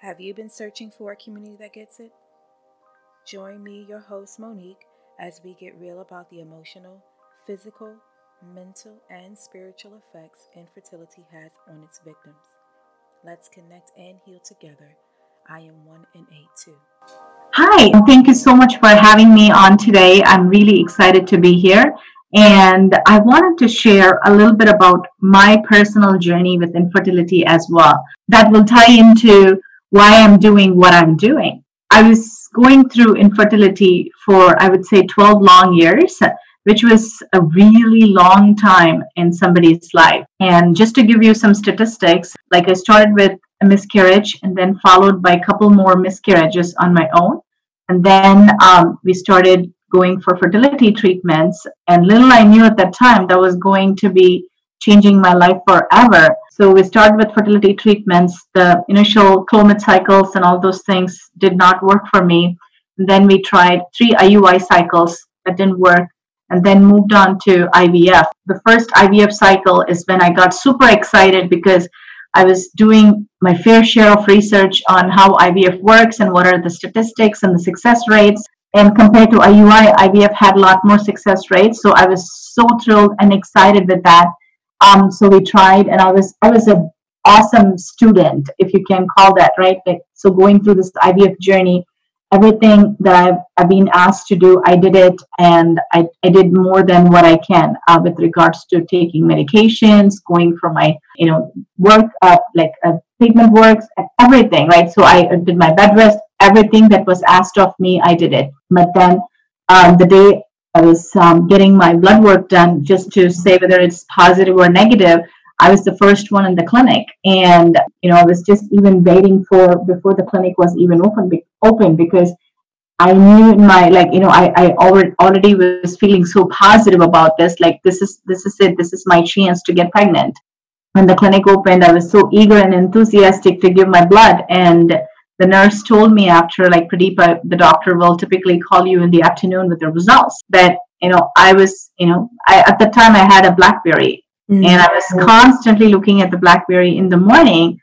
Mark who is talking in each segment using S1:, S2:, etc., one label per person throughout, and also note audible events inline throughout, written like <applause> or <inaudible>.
S1: Have you been searching for a community that gets it? Join me, your host, Monique, as we get real about the emotional, physical, mental, and spiritual effects infertility has on its victims. Let's connect and heal together. I am one in eight too. Hi, thank you so much for having me on today. I'm really excited to be here. And I wanted to share a little bit about my personal journey with infertility as well. That will tie into why I'm doing what I'm doing. I was going through infertility for, I would say, 12 long years, which was a really long time in somebody's life. And just to give you some statistics, like I started with a miscarriage and then followed by a couple more miscarriages on my own. And then um, we started going for fertility treatments. And little I knew at that time that was going to be changing my life forever. So we started with fertility treatments. The initial Clomid cycles and all those things did not work for me. And then we tried three IUI cycles that didn't work and then moved on to IVF. The first IVF cycle is when I got super excited because I was doing my fair share of research on how IVF works and what are the statistics and the success rates. And compared to IUI, IVF had a lot more success rates. So I was so thrilled and excited with that. Um, so we tried, and I was I was an awesome student, if you can call that right. Like, so going through this IVF journey, everything that I've, I've been asked to do, I did it, and I, I did more than what I can uh, with regards to taking medications, going for my you know work, uh, like uh, treatment works, everything, right? So I did my bed rest, everything that was asked of me, I did it. But then um, the day I was um, getting my blood work done just to say whether it's positive or negative. I was the first one in the clinic, and you know I was just even waiting for before the clinic was even open open because I knew in my like you know I I already already was feeling so positive about this like this is this is it this is my chance to get pregnant. When the clinic opened, I was so eager and enthusiastic to give my blood, and the nurse told me after like pradeepa the doctor will typically call you in the afternoon with the results. That you know i was you know I, at the time i had a blackberry. Mm-hmm. and i was constantly looking at the blackberry in the morning.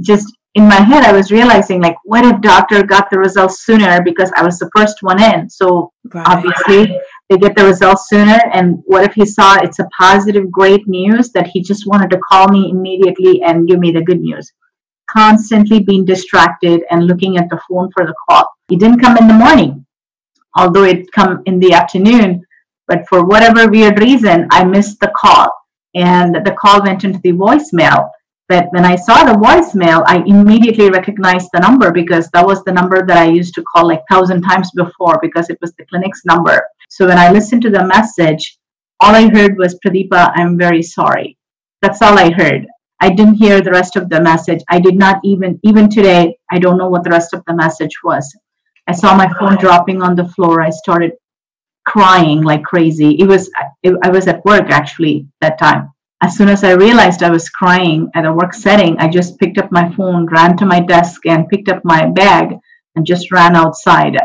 S1: Just in my head i was realizing like what if doctor got the results sooner? Because i was the first one in. So right. obviously they get the results sooner. And what if he saw it's a positive great news that he just wanted to call me immediately and give me the good news constantly being distracted and looking at the phone for the call. It didn't come in the morning, although it come in the afternoon. But for whatever weird reason, I missed the call, and the call went into the voicemail. But when I saw the voicemail, I immediately recognized the number because that was the number that I used to call like thousand times before because it was the clinic's number. So when I listened to the message, all I heard was Pradeepa, I'm very sorry. That's all I heard. I didn't hear the rest of the message. I did not even, even today, I don't know what the rest of the message was. I saw my phone dropping on the floor. I started crying like crazy. It was, it, I was at work actually that time. As soon as I realized I was crying at a work setting, I just picked up my phone, ran to my desk, and picked up my bag and just ran outside.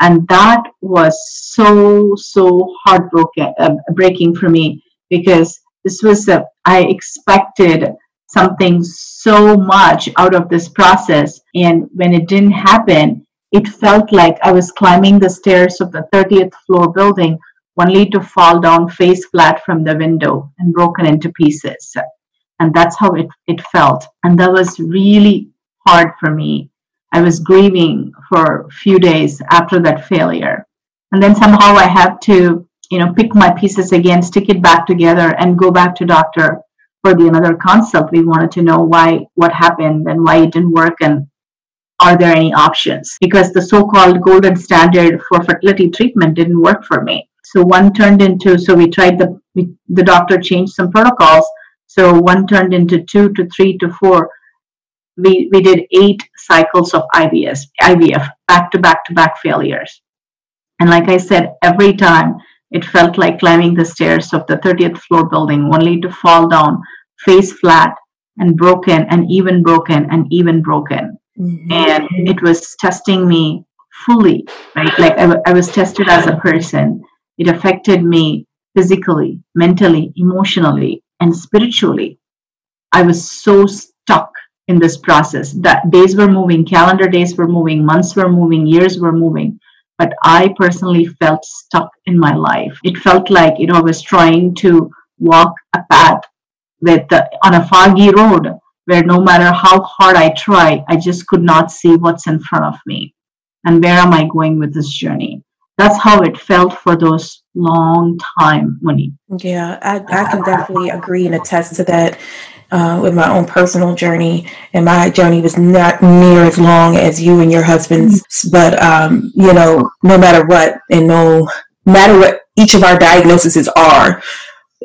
S1: And that was so, so heartbroken, uh, breaking for me because this was a, I expected something so much out of this process. And when it didn't happen, it felt like I was climbing the stairs of the 30th floor building only to fall down face flat from the window and broken into pieces. And that's how it, it felt. And that was really hard for me. I was grieving for a few days after that failure. And then somehow I had to, you know, pick my pieces again, stick it back together, and go back to doctor for the another consult we wanted to know why what happened and why it didn't work and are there any options? Because the so-called golden standard for fertility treatment didn't work for me. So one turned into so we tried the we, the doctor changed some protocols. So one turned into two to three to four. We, we did eight cycles of IVS, IVF, back to back to back failures. And like I said, every time it felt like climbing the stairs of the 30th floor building, only to fall down face flat and broken and even broken and even broken. Mm-hmm. And it was testing me fully, right? Like I, w- I was tested as a person. It affected me physically, mentally, emotionally, and spiritually. I was so stuck in this process. That days were moving, calendar days were moving, months were moving, years were moving. But I personally felt stuck in my life. It felt like, you know, I was trying to walk a path with on a foggy road where no matter how hard I try, I just could not see what's in front of me. And where am I going with this journey? That's how it felt for those long time, Monique.
S2: Yeah, I, I can definitely agree and attest to that uh, with my own personal journey. And my journey was not near as long as you and your husband's. Mm-hmm. But, um, you know, no matter what, and no matter what each of our diagnoses are,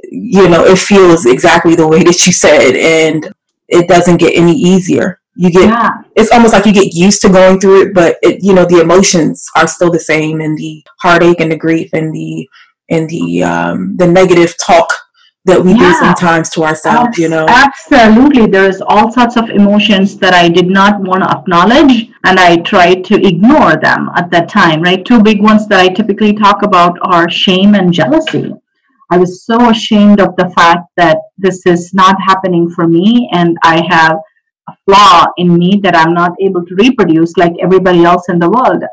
S2: you know, it feels exactly the way that you said. And it doesn't get any easier. You get yeah. it's almost like you get used to going through it, but it, you know the emotions are still the same, and the heartache and the grief and the and the um, the negative talk that we yeah. do sometimes to ourselves, you know.
S1: Absolutely. There's all sorts of emotions that I did not want to acknowledge and I tried to ignore them at that time, right? Two big ones that I typically talk about are shame and jealousy. I was so ashamed of the fact that this is not happening for me and I have a flaw in me that I'm not able to reproduce like everybody else in the world.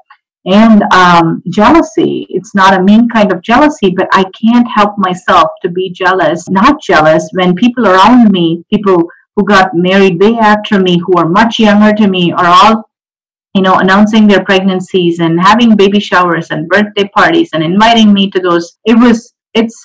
S1: And um, jealousy, it's not a mean kind of jealousy, but I can't help myself to be jealous, not jealous when people around me, people who got married way after me, who are much younger to me, are all you know, announcing their pregnancies and having baby showers and birthday parties and inviting me to those. It was, it's,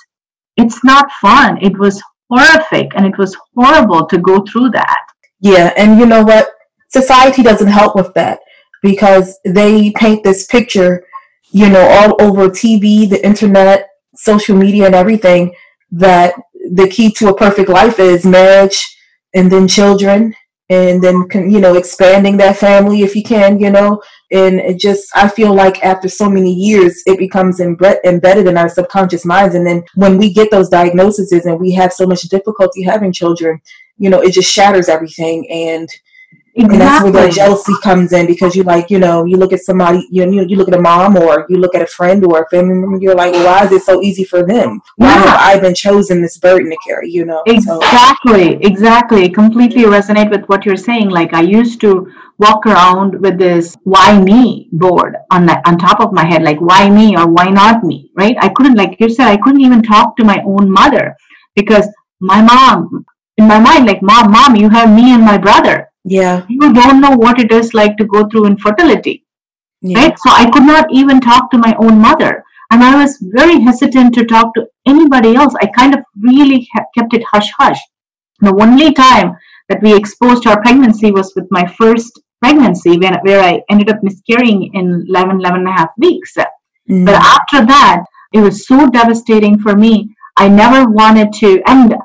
S1: it's not fun. It was horrific and it was horrible to go through that.
S2: Yeah, and you know what? Society doesn't help with that because they paint this picture, you know, all over TV, the internet, social media, and everything that the key to a perfect life is marriage and then children and then you know expanding that family if you can you know. And it just i feel like after so many years it becomes embedded in our subconscious minds. And then when we get those diagnoses and we have so much difficulty having children you know it just shatters everything. And Exactly. And that's where the jealousy comes in because you like, you know, you look at somebody, you know, you look at a mom or you look at a friend or a family member, you're like, well, why is it so easy for them? Why yeah. have I been chosen this burden to carry, you know?
S1: Exactly, so. exactly. Completely resonate with what you're saying. Like I used to walk around with this why me board on the, on top of my head, like why me or why not me, right? I couldn't, like you said, I couldn't even talk to my own mother because my mom, in my mind, like, mom, mom, you have me and my brother
S2: yeah.
S1: You don't know what it is like to go through infertility yeah. right? So i could not even talk to my own mother and i was very hesitant to talk to anybody else. I kind of really kept it hush hush the only time that we exposed our pregnancy was with my first pregnancy when, where i ended up miscarrying in 11 11 and a half weeks. Mm. but after that it was so devastating for me i never wanted to and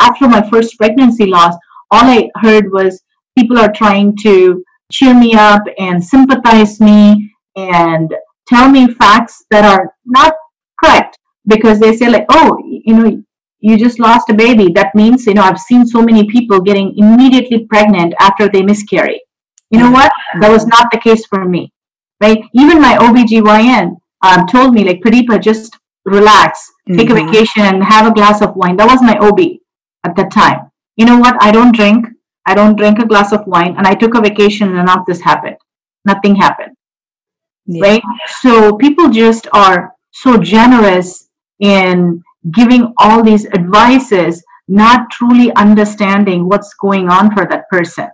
S1: after my first pregnancy loss all i heard was people are trying to cheer me up and sympathize me and tell me facts that are not correct. Because they say like oh you know you just lost a baby. That means you know i've seen so many people getting immediately pregnant after they miscarry. You know what? That was not the case for me. Right? Even my obgyn um, told me like pradeepa just relax. Take mm-hmm. a vacation. And have a glass of wine. That was my ob at that time. You know what? I don't drink I don't drink a glass of wine, and I took a vacation and none of this happened. Nothing happened. Yeah. Right? So people just are so generous in giving all these advices, not truly understanding what's going on for that person.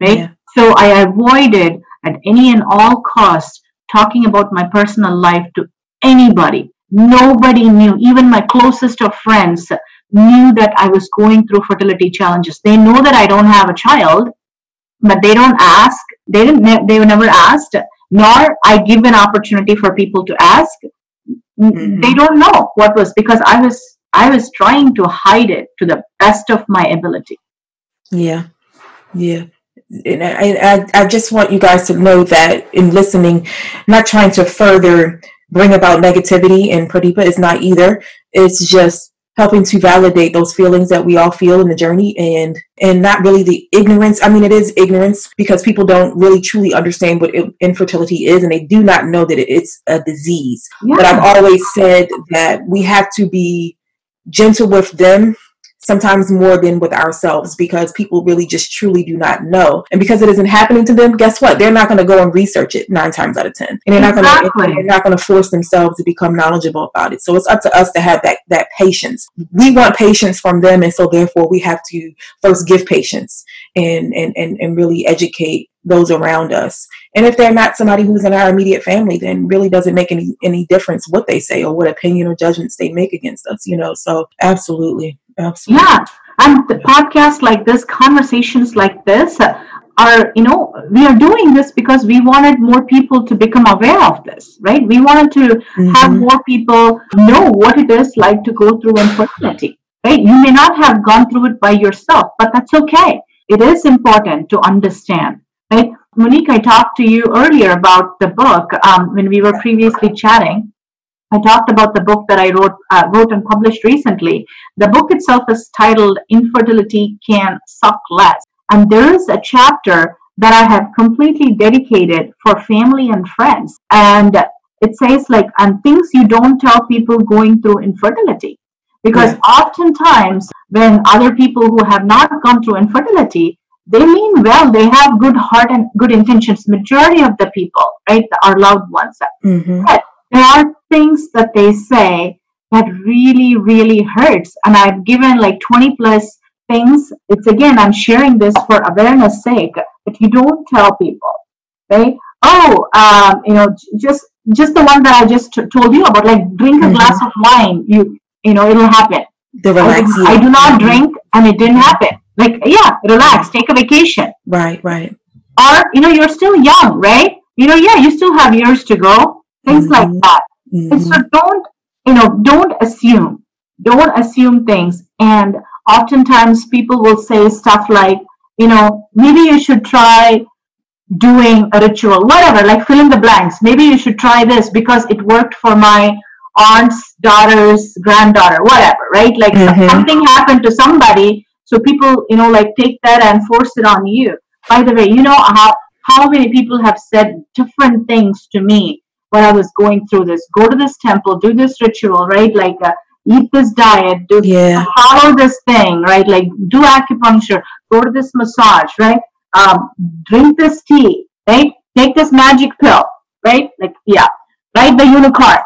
S1: Right? Yeah. So I avoided at any and all costs talking about my personal life to anybody. Nobody knew, even my closest of friends knew that I was going through fertility challenges. They know that I don't have a child, but they don't ask. They didn't. They were never asked. Nor I give an opportunity for people to ask. Mm-hmm. They don't know what was because I was I was trying to hide it to the best of my ability.
S2: Yeah, yeah. And I, I, I just want you guys to know that in listening, not trying to further bring about negativity, and Pradeepa is not either. It's just helping to validate those feelings that we all feel in the journey and and not really the ignorance i mean it is ignorance because people don't really truly understand what infertility is and they do not know that it's a disease yeah. but i've always said that we have to be gentle with them sometimes more than with ourselves because people really just truly do not know. And because it isn't happening to them, guess what? They're not going to go and research it nine times out of 10. And they're not exactly. going to, they're not going to force themselves to become knowledgeable about it. So it's up to us to have that, that patience. We want patience from them. And so therefore we have to first give patience and, and, and, and really educate those around us. And if they're not somebody who's in our immediate family, then really doesn't make any any difference what they say or what opinion or judgments they make against us, you know. So absolutely. Absolutely.
S1: Yeah. And the podcasts like this, conversations like this are, you know, we are doing this because we wanted more people to become aware of this, right? We wanted to mm-hmm. have more people know what it is like to go through infertility, right? You may not have gone through it by yourself, but that's okay. It is important to understand right? Monique, I talked to you earlier about the book um, when we were previously chatting. I talked about the book that I wrote, uh, wrote and published recently. The book itself is titled "Infertility Can Suck Less," and there is a chapter that I have completely dedicated for family and friends. And it says like, and things you don't tell people going through infertility. Because oftentimes, when other people who have not gone through infertility, they mean well they have good heart and good intentions majority of the people right our loved ones mm-hmm. but there are things that they say that really really hurts and i've given like 20 plus things it's again i'm sharing this for awareness sake that you don't tell people right oh um, you know just just the one that i just t- told you about like drink a mm-hmm. glass of wine you you know it'll happen the relax, I, I do not mm-hmm. drink and it didn't happen like, yeah, relax, take a vacation.
S2: Right, right.
S1: Or, you know, you're still young, right? You know, yeah, you still have years to go. Things mm-hmm. like that. Mm-hmm. And so don't, you know, don't assume. Don't assume things. And oftentimes people will say stuff like, you know, maybe you should try doing a ritual, whatever, like fill in the blanks. Maybe you should try this because it worked for my aunt's daughter's granddaughter, whatever, right? Like mm-hmm. something happened to somebody so people, you know, like take that and force it on you. By the way, you know how how many people have said different things to me when I was going through this. Go to this temple, do this ritual, right? Like uh, eat this diet, do yeah. follow this thing, right? Like do acupuncture, go to this massage, right? Um, drink this tea, right? Take this magic pill, right? Like yeah, ride the unicorn.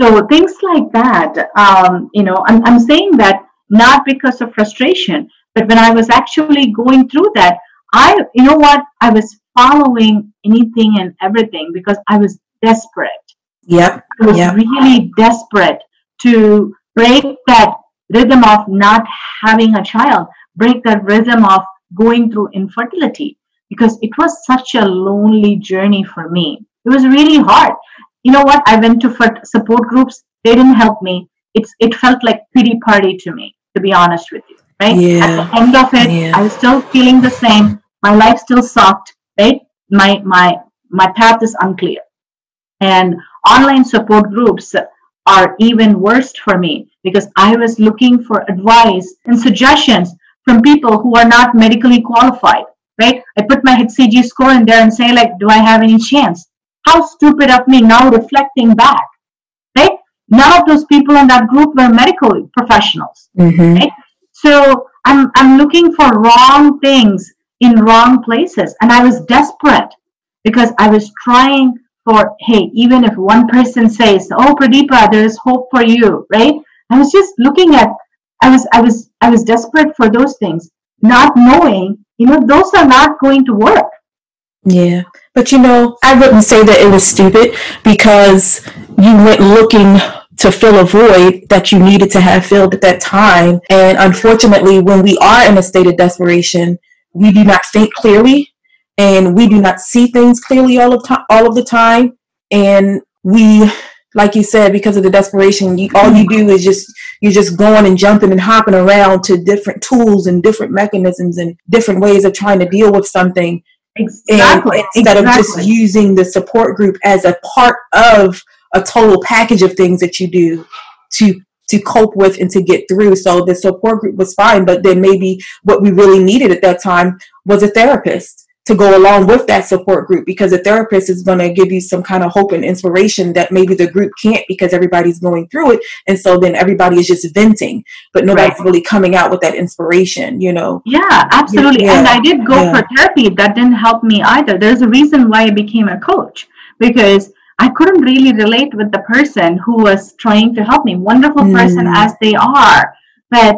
S1: So things like that. Um, you know, I'm I'm saying that not because of frustration, but when I was actually going through that, I, you know what, I was following anything and everything because I was desperate.
S2: Yep.
S1: I was
S2: yep.
S1: really desperate to break that rhythm of not having a child, break that rhythm of going through infertility because it was such a lonely journey for me. It was really hard. You know what? I went to support groups. They didn't help me. It's it felt like pity party to me, to be honest with you right? Yeah. At the end of it, yeah. I was still feeling the same. My life still sucked, right? My my my path is unclear. And online support groups are even worse for me because I was looking for advice and suggestions from people who are not medically qualified, right? I put my HCG score in there and say, like, do I have any chance? How stupid of me now reflecting back, right? None of those people in that group were medical professionals, mm-hmm. right? So I'm, I'm looking for wrong things in wrong places. And I was desperate because I was trying for, hey, even if one person says, oh, Pradeepa, there is hope for you, right? I was just looking at, I was, I was, I was desperate for those things, not knowing, you know, those are not going to work.
S2: Yeah. But you know, I wouldn't say that it was stupid because you went looking to fill a void that you needed to have filled at that time. And unfortunately, when we are in a state of desperation, we do not think clearly and we do not see things clearly all of time, all of the time. And we, like you said, because of the desperation, you, all you do is just you're just going and jumping and hopping around to different tools and different mechanisms and different ways of trying to deal with something.
S1: Exactly.
S2: And instead exactly. of just using the support group as a part of a total package of things that you do to to cope with and to get through. So the support group was fine, but then maybe what we really needed at that time was a therapist to go along with that support group because a therapist is going to give you some kind of hope and inspiration that maybe the group can't because everybody's going through it and so then everybody is just venting but nobody's right. really coming out with that inspiration you know
S1: yeah absolutely yeah. and i did go yeah. for therapy that didn't help me either there's a reason why i became a coach because I couldn't really relate with the person who was trying to help me. Wonderful person mm. as they are, but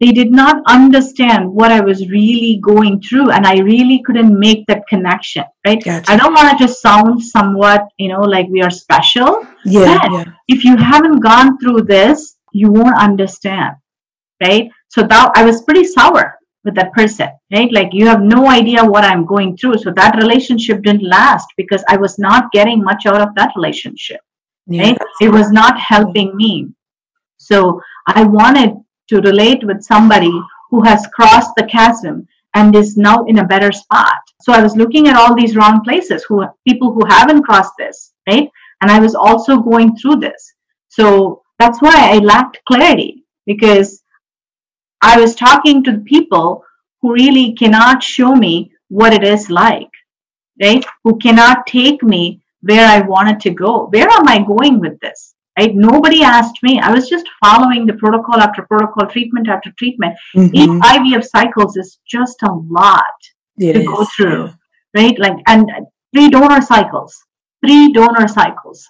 S1: they did not understand what I was really going through, and I really couldn't make that connection. Right? Gotcha. I don't want to just sound somewhat, you know, like we are special. Yeah, yeah. If you haven't gone through this, you won't understand. Right? So that I was pretty sour with that person, right? Like you have no idea what I'm going through. So that relationship didn't last because I was not getting much out of that relationship. Yeah, right? It was not helping me. So I wanted to relate with somebody who has crossed the chasm and is now in a better spot. So I was looking at all these wrong places, who people who haven't crossed this, right? And I was also going through this. So that's why I lacked clarity because I was talking to people who really cannot show me what it is like, right? Who cannot take me where I wanted to go. Where am I going with this? Right? Nobody asked me. I was just following the protocol after protocol, treatment after treatment. Mm-hmm. Each IVF cycles is just a lot it to is. go through, right? Like, and three donor cycles, three donor cycles,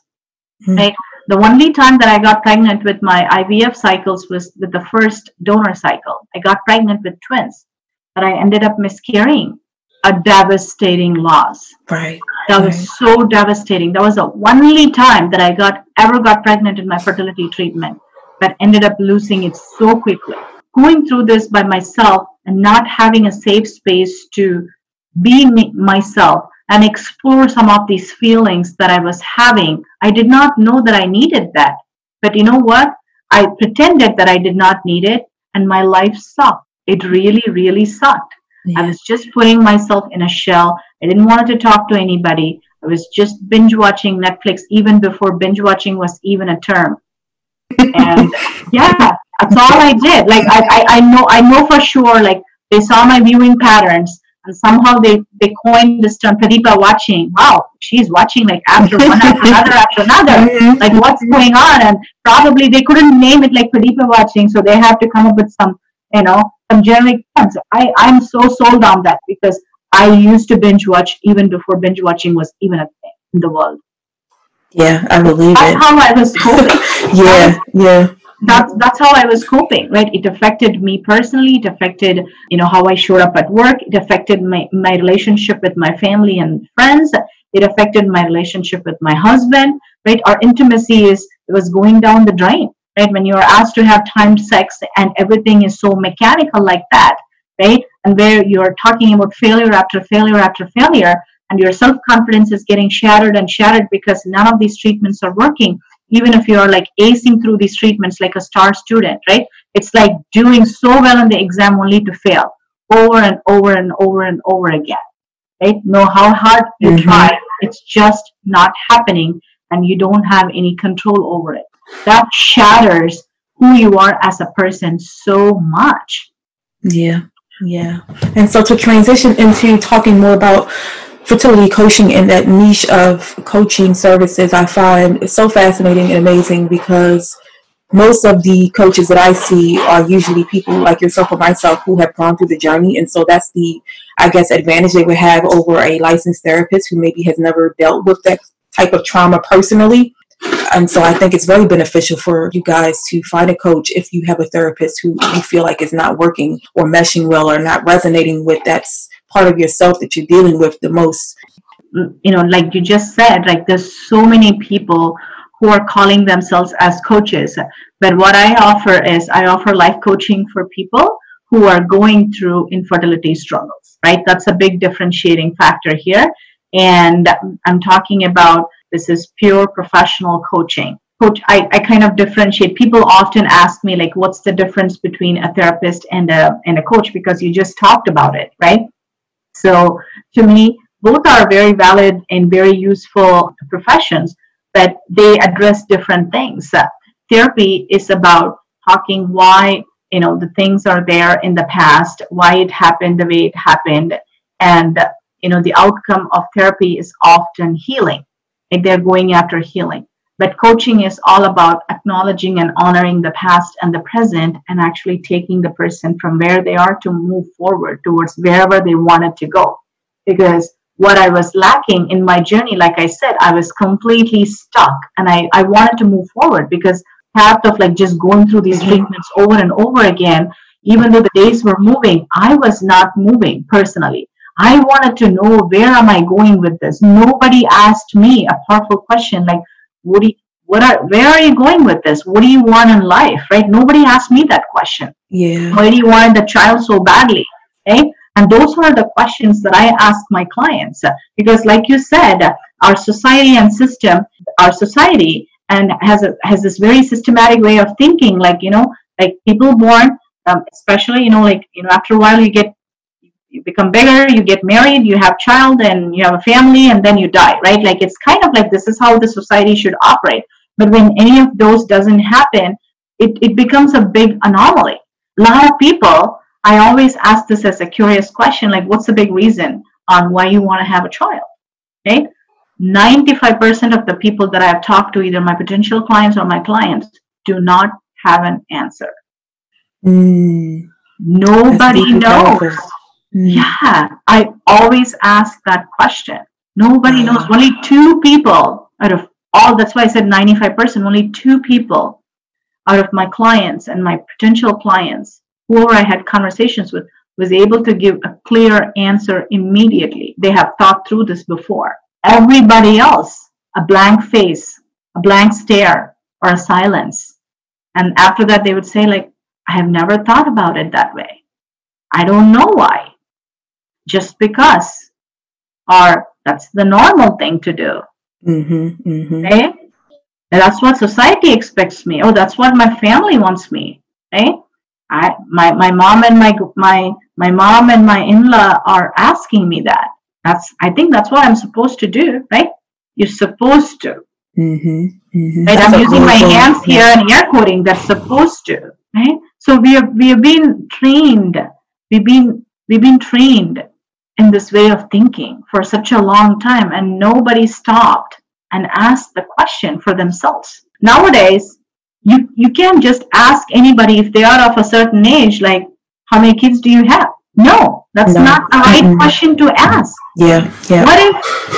S1: mm-hmm. right? The only time that I got pregnant with my IVF cycles was with the first donor cycle. I got pregnant with twins, but I ended up miscarrying. A devastating loss.
S2: Right.
S1: That
S2: right.
S1: was so devastating. That was the only time that I got ever got pregnant in my fertility treatment, but ended up losing it so quickly. Going through this by myself and not having a safe space to be me, myself and explore some of these feelings that I was having. I did not know that I needed that. But you know what? I pretended that I did not need it, and my life sucked. It really, really sucked. Yeah. I was just putting myself in a shell. I didn't want to talk to anybody. I was just binge watching Netflix even before binge watching was even a term. And <laughs> yeah, that's all I did. Like I, I, I know I know for sure like they saw my viewing patterns and somehow they they coined this term Pradeepa watching. Wow, she's watching like after one after another after another. <laughs> Like what's going on? And probably they couldn't name it like Pradeepa watching, so they have to come up with some you know some generic terms. I I'm so sold on that because I used to binge watch even before binge watching was even a thing in the world.
S2: Yeah, I believe
S1: That's
S2: it.
S1: how I was coping. <laughs>
S2: yeah, yeah
S1: that's that's how I was coping, right? It affected me personally. It affected, you know, how I showed up at work. It affected my my relationship with my family and friends. It affected my relationship with my husband, right? Our intimacy is was going down the drain, right? When you're asked to have timed sex and everything is so mechanical like that, right? And where you're talking about failure after failure after failure, and your self confidence is getting shattered and shattered because none of these treatments are working even if you're like acing through these treatments like a star student, right? It's like doing so well in the exam only to fail over and over and over and over again, right? Know how hard you mm-hmm. try, it's just not happening and you don't have any control over it. That shatters who you are as a person so much.
S2: Yeah, yeah. And so to transition into talking more about fertility coaching and that niche of coaching services I find so fascinating and amazing because most of the coaches that I see are usually people like yourself or myself who have gone through the journey. And so that's the, I guess, advantage they would have over a licensed therapist who maybe has never dealt with that type of trauma personally. And so I think it's very beneficial for you guys to find a coach if you have a therapist who you feel like is not working or meshing well or not resonating with that's part of yourself that you're dealing with the most.
S1: You know like you just said like there's so many people who are calling themselves as coaches. But what i offer is i offer life coaching for people who are going through infertility struggles right? That's a big differentiating factor here. And i'm talking about this is pure professional coaching. Coach I, I kind of differentiate. People often ask me like what's the difference between a therapist and a and a coach? Because you just talked about it right? So to me, both are very valid and very useful professions, but they address different things. Therapy is about talking why you know the things are there in the past, why it happened the way it happened, and you know the outcome of therapy is often healing like they're going after healing but coaching is all about acknowledging and honoring the past and the present and actually taking the person from where they are to move forward towards wherever they wanted to go because what I was lacking in my journey, like I said, I was completely stuck and I, I wanted to move forward because path of like just going through these mm-hmm. treatments over and over again, even though the days were moving, I was not moving personally. I wanted to know where am I going with this? Nobody asked me a powerful question like, what do you, what are where are you going with this? What do you want in life? Right? Nobody asked me that question.
S3: Yeah.
S1: Why do you want the child so badly? Right? And those are the questions that I ask my clients because, like you said, our society and system, our society, and has a, has this very systematic way of thinking. Like you know, like people born, um, especially you know, like you know, after a while you get you become bigger, you get married, you have child, and you have a family, and then you die. Right? Like it's kind of like this is how the society should operate. But when any of those doesn't happen, it, it becomes a big anomaly. A lot of people I always ask this as a curious question, like, what's the big reason on why you want to have a child? Okay. 95% of the people that I have talked to, either my potential clients or my clients, do not have an answer.
S3: Mm.
S1: Nobody knows. Mm. Mm-hmm. Yeah, I always ask that question. Nobody mm-hmm. knows. Only two people out of all, that's why I said 95%, only two people out of my clients and my potential clients whoever I had conversations with was able to give a clear answer immediately. They have thought through this before. Everybody else, a blank face, a blank stare, or a silence. And after that, they would say, like, I have never thought about it that way. I don't know why. Just because. Or that's the normal thing to do.
S3: Mm-hmm, mm-hmm.
S1: Okay? And that's what society expects me. Oh, that's what my family wants me. Okay? I my my mom and my my my mom and my in-law are asking me that. That's I think that's what I'm supposed to do, right? You're supposed to.
S3: Mm-hmm, mm-hmm.
S1: Right? I'm using my hands here and air quoting. That's supposed to, right? So we have we have been trained. We've been we've been trained in this way of thinking for such a long time, and nobody stopped and asked the question for themselves. Nowadays, you you can't just ask anybody if they are of a certain age like how many kids do you have? No that's no. not the right mm-hmm. question to ask.
S3: Yeah yeah.
S1: What if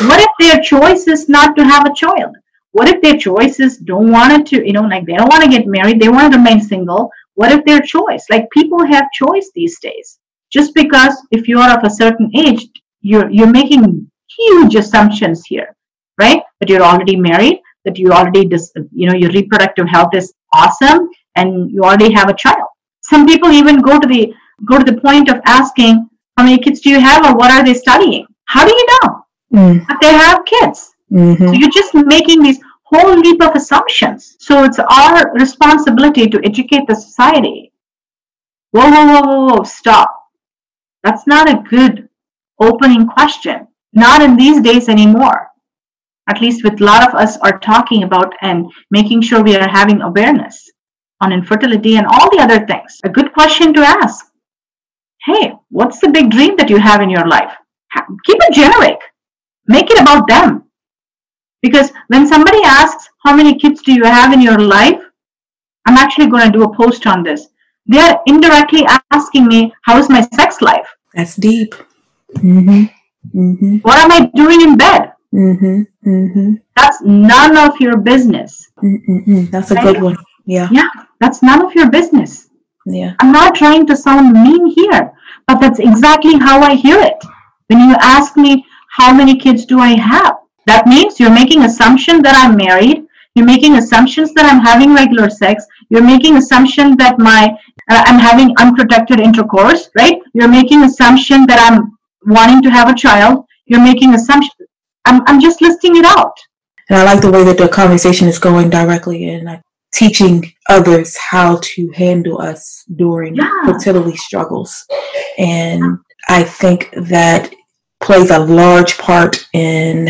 S1: what if their choice is not to have a child? What if their choices don't want to you know like they don't want to get married they want to remain single? What if their choice? Like people have choice these days just because if you are of a certain age you're you're making huge assumptions here right? That you're already married that you already dis- you know your reproductive health is awesome and you already have a child. Some people even go to the go to the point of asking how many kids do you have or what are they studying? How do you know?
S3: Mm.
S1: that they have kids.
S3: Mm-hmm.
S1: so you're just making these whole leap of assumptions. So it's our responsibility to educate the society. Whoa whoa whoa whoa whoa stop that's not a good opening question not in these days anymore at least with a lot of us are talking about and making sure we are having awareness on infertility and all the other things. A good question to ask. Hey, what's the big dream that you have in your life? Keep it generic. Make it about them. Because when somebody asks, how many kids do you have in your life? I'm actually going to do a post on this. They are indirectly asking me, how's my sex life?
S3: That's deep. Mm-hmm.
S1: Mm-hmm. What am I doing in bed?
S3: Mm-hmm, mm-hmm.
S1: That's none of your business.
S3: Mm-mm-mm. That's a right? good one. Yeah.
S1: Yeah, that's none of your business.
S3: Yeah.
S1: I'm not trying to sound mean here, but that's exactly how I hear it. When you ask me, how many kids do I have? That means you're making assumption that I'm married. You're making assumptions that I'm having regular sex. You're making assumption that my uh, I'm having unprotected intercourse, right? You're making assumption that I'm wanting to have a child. You're making assumption I'm, I'm just listing it out.
S3: And I like the way that the conversation is going directly and like teaching others how to handle us during yeah. fertility struggles. And I think that plays a large part in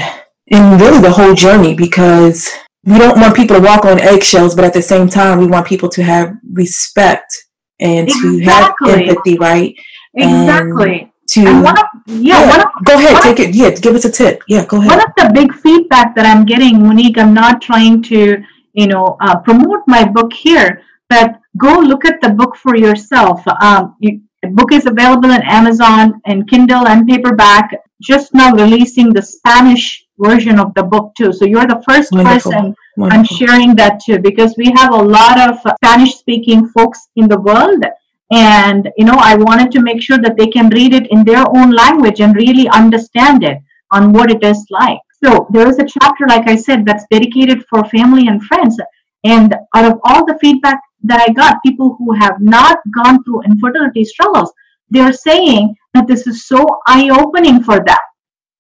S3: in really the whole journey because we don't want people to walk on eggshells, but at the same time we want people to have respect and exactly. to have empathy, right?
S1: Exactly.
S3: And to of, yeah, yeah of, go ahead take of, it yeah give us a tip yeah go ahead
S1: one of the big feedback that i'm getting monique i'm not trying to you know uh, promote my book here but go look at the book for yourself um, you, the book is available on amazon and kindle and paperback just now releasing the spanish version of the book too. So you're the first Wonderful. person Wonderful. i'm sharing that too because we have a lot of spanish speaking folks in the world. And you know i wanted to make sure that they can read it in their own language and really understand it on what it is like. So there is a chapter like i said that's dedicated for family and friends. And out of all the feedback that i got people who have not gone through infertility struggles they're saying that this is so eye-opening for them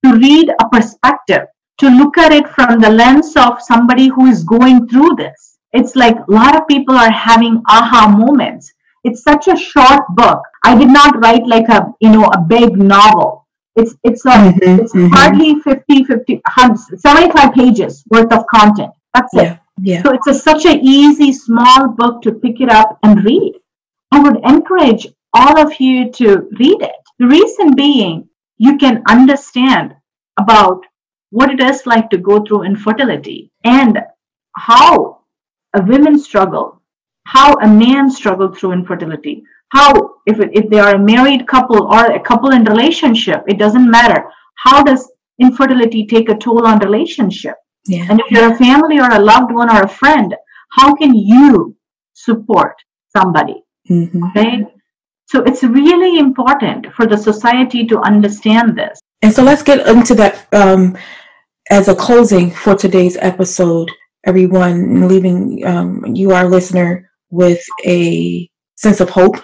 S1: to read a perspective to look at it from the lens of somebody who is going through this it's like a lot of people are having aha moments it's such a short book. I did not write like a, you know, a big novel. It's, it's, a, mm-hmm, it's mm-hmm. hardly 50, 50, 75 pages worth of content. That's
S3: yeah, it. Yeah.
S1: So it's a, such an easy, small book to pick it up and read. I would encourage all of you to read it. The reason being, you can understand about what it is like to go through infertility and how a women struggle how a man struggled through infertility how if, if they are a married couple or a couple in relationship it doesn't matter how does infertility take a toll on relationship
S3: yeah.
S1: and if you're a family or a loved one or a friend how can you support somebody
S3: mm-hmm.
S1: right so it's really important for the society to understand this.
S3: And so let's get into that um, as a closing for today's episode. Everyone leaving um, you our listener with a sense of hope,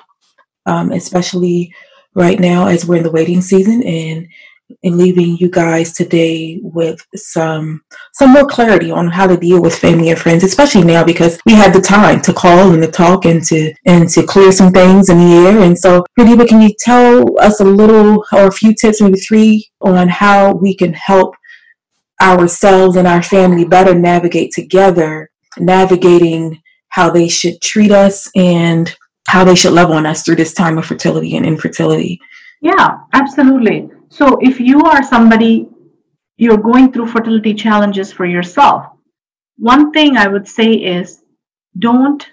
S3: um, especially right now as we're in the waiting season and and leaving you guys today with some some more clarity on how to deal with family and friends, especially now because we had the time to call and to talk and to and to clear some things in the air. And so, Pradeepa, can you tell us a little or a few tips, maybe three, on how we can help ourselves and our family better navigate together, navigating how they should treat us and how they should love on us through this time of fertility and infertility.
S1: Yeah, absolutely. So if you are somebody you're going through fertility challenges for yourself, one thing I would say is don't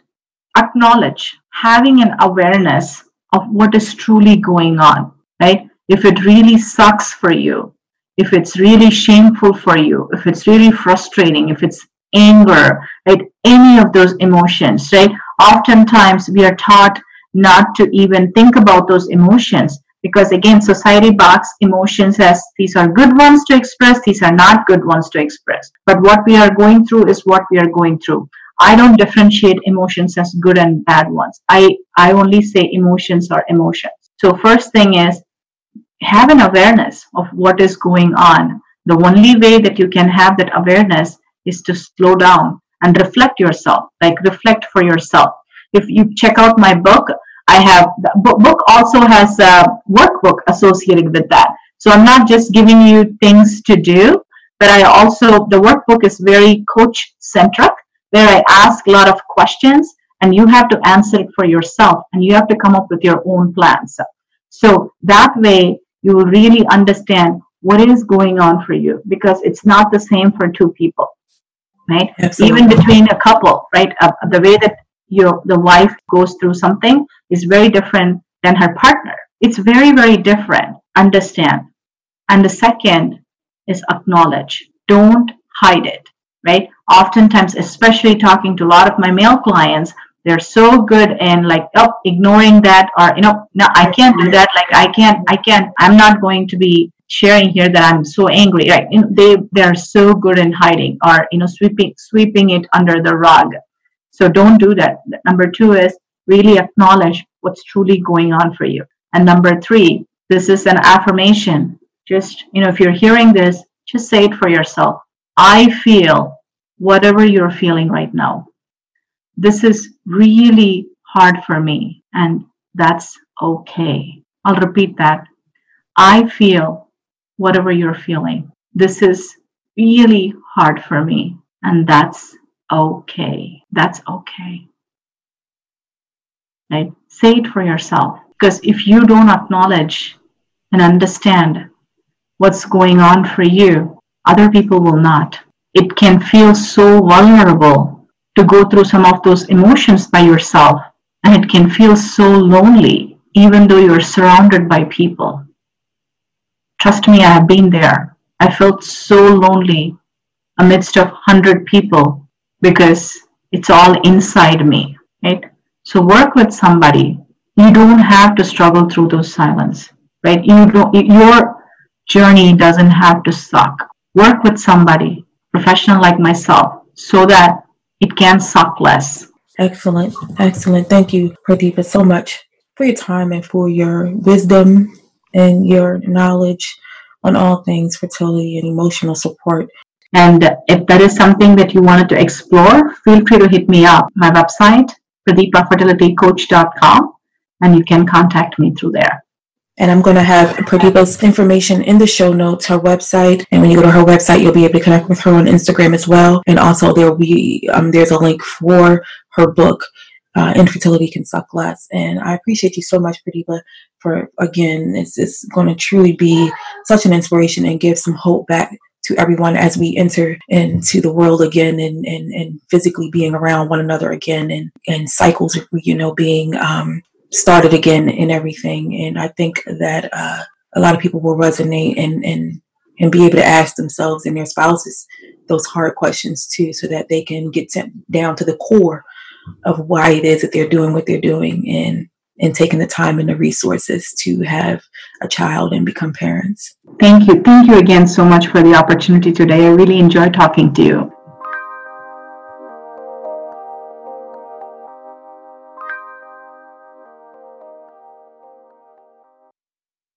S1: acknowledge having an awareness of what is truly going on, right? If it really sucks for you, if it's really shameful for you, if it's really frustrating, if it's anger, right? Any of those emotions, right? Oftentimes we are taught not to even think about those emotions because again, society box emotions as these are good ones to express, these are not good ones to express. But what we are going through is what we are going through. I don't differentiate emotions as good and bad ones. I, I only say emotions are emotions. So first thing is have an awareness of what is going on. The only way that you can have that awareness is to slow down and reflect yourself, like reflect for yourself. If you check out my book, I have the book also has a workbook associated with that. So I'm not just giving you things to do, but I also, the workbook is very coach centric, where I ask a lot of questions and you have to answer it for yourself and you have to come up with your own plans. So that way you will really understand what is going on for you because it's not the same for two people right? Absolutely. Even between a couple, right? Uh, the way that your the wife goes through something is very different than her partner. It's very, very different. Understand. And the second is acknowledge. Don't hide it, right? Oftentimes, especially talking to a lot of my male clients, they're so good in like oh ignoring that or you know no i can't do that like i can't i can't i'm not going to be sharing here that I'm so angry, right? They they're so good in hiding or you know sweeping sweeping it under the rug. So don't do that. Number two is really acknowledge what's truly going on for you. And number three, this is an affirmation. Just you know, if you're hearing this, just say it for yourself. I feel whatever you're feeling right now. This is really hard for me, and that's okay. I'll repeat that. I feel whatever you're feeling. This is really hard for me, and that's okay. That's okay. Right? Say it for yourself. Because if you don't acknowledge and understand what's going on for you, other people will not. It can feel so vulnerable to go through some of those emotions by yourself, and it can feel so lonely, even though you're surrounded by people. Trust me, I have been there. I felt so lonely amidst of 100 people because it's all inside me, right? So work with somebody. You don't have to struggle through those silence, right? You don't, your journey doesn't have to suck. Work with somebody, professional like myself, so that it can suck less.
S2: Excellent. Excellent. Thank you, Pradeepa, so much for your time and for your wisdom and your knowledge on all things fertility and emotional support.
S1: And if that is something that you wanted to explore, feel free to hit me up. My website, pradeepafertilitycoach.com, and you can contact me through there.
S2: And I'm going to have Pradeepa's information in the show notes, her website. And when you go to her website, you'll be able to connect with her on Instagram as well. And also there will be, um, there's a link for her book, uh, Infertility Can Suck Less. And I appreciate you so much, Pradeepa, for, again, it's, it's going to truly be such an inspiration and give some hope back to everyone as we enter into the world again and, and, and physically being around one another again and, and cycles, you know, being um, started again and everything. And I think that uh, a lot of people will resonate and, and, and be able to ask themselves and their spouses those hard questions too, so that they can get down to the core of why it is that they're doing what they're doing and and taking the time and the resources to have a child and become parents.
S1: Thank you. Thank you again so much for the opportunity today. I really enjoyed talking to you.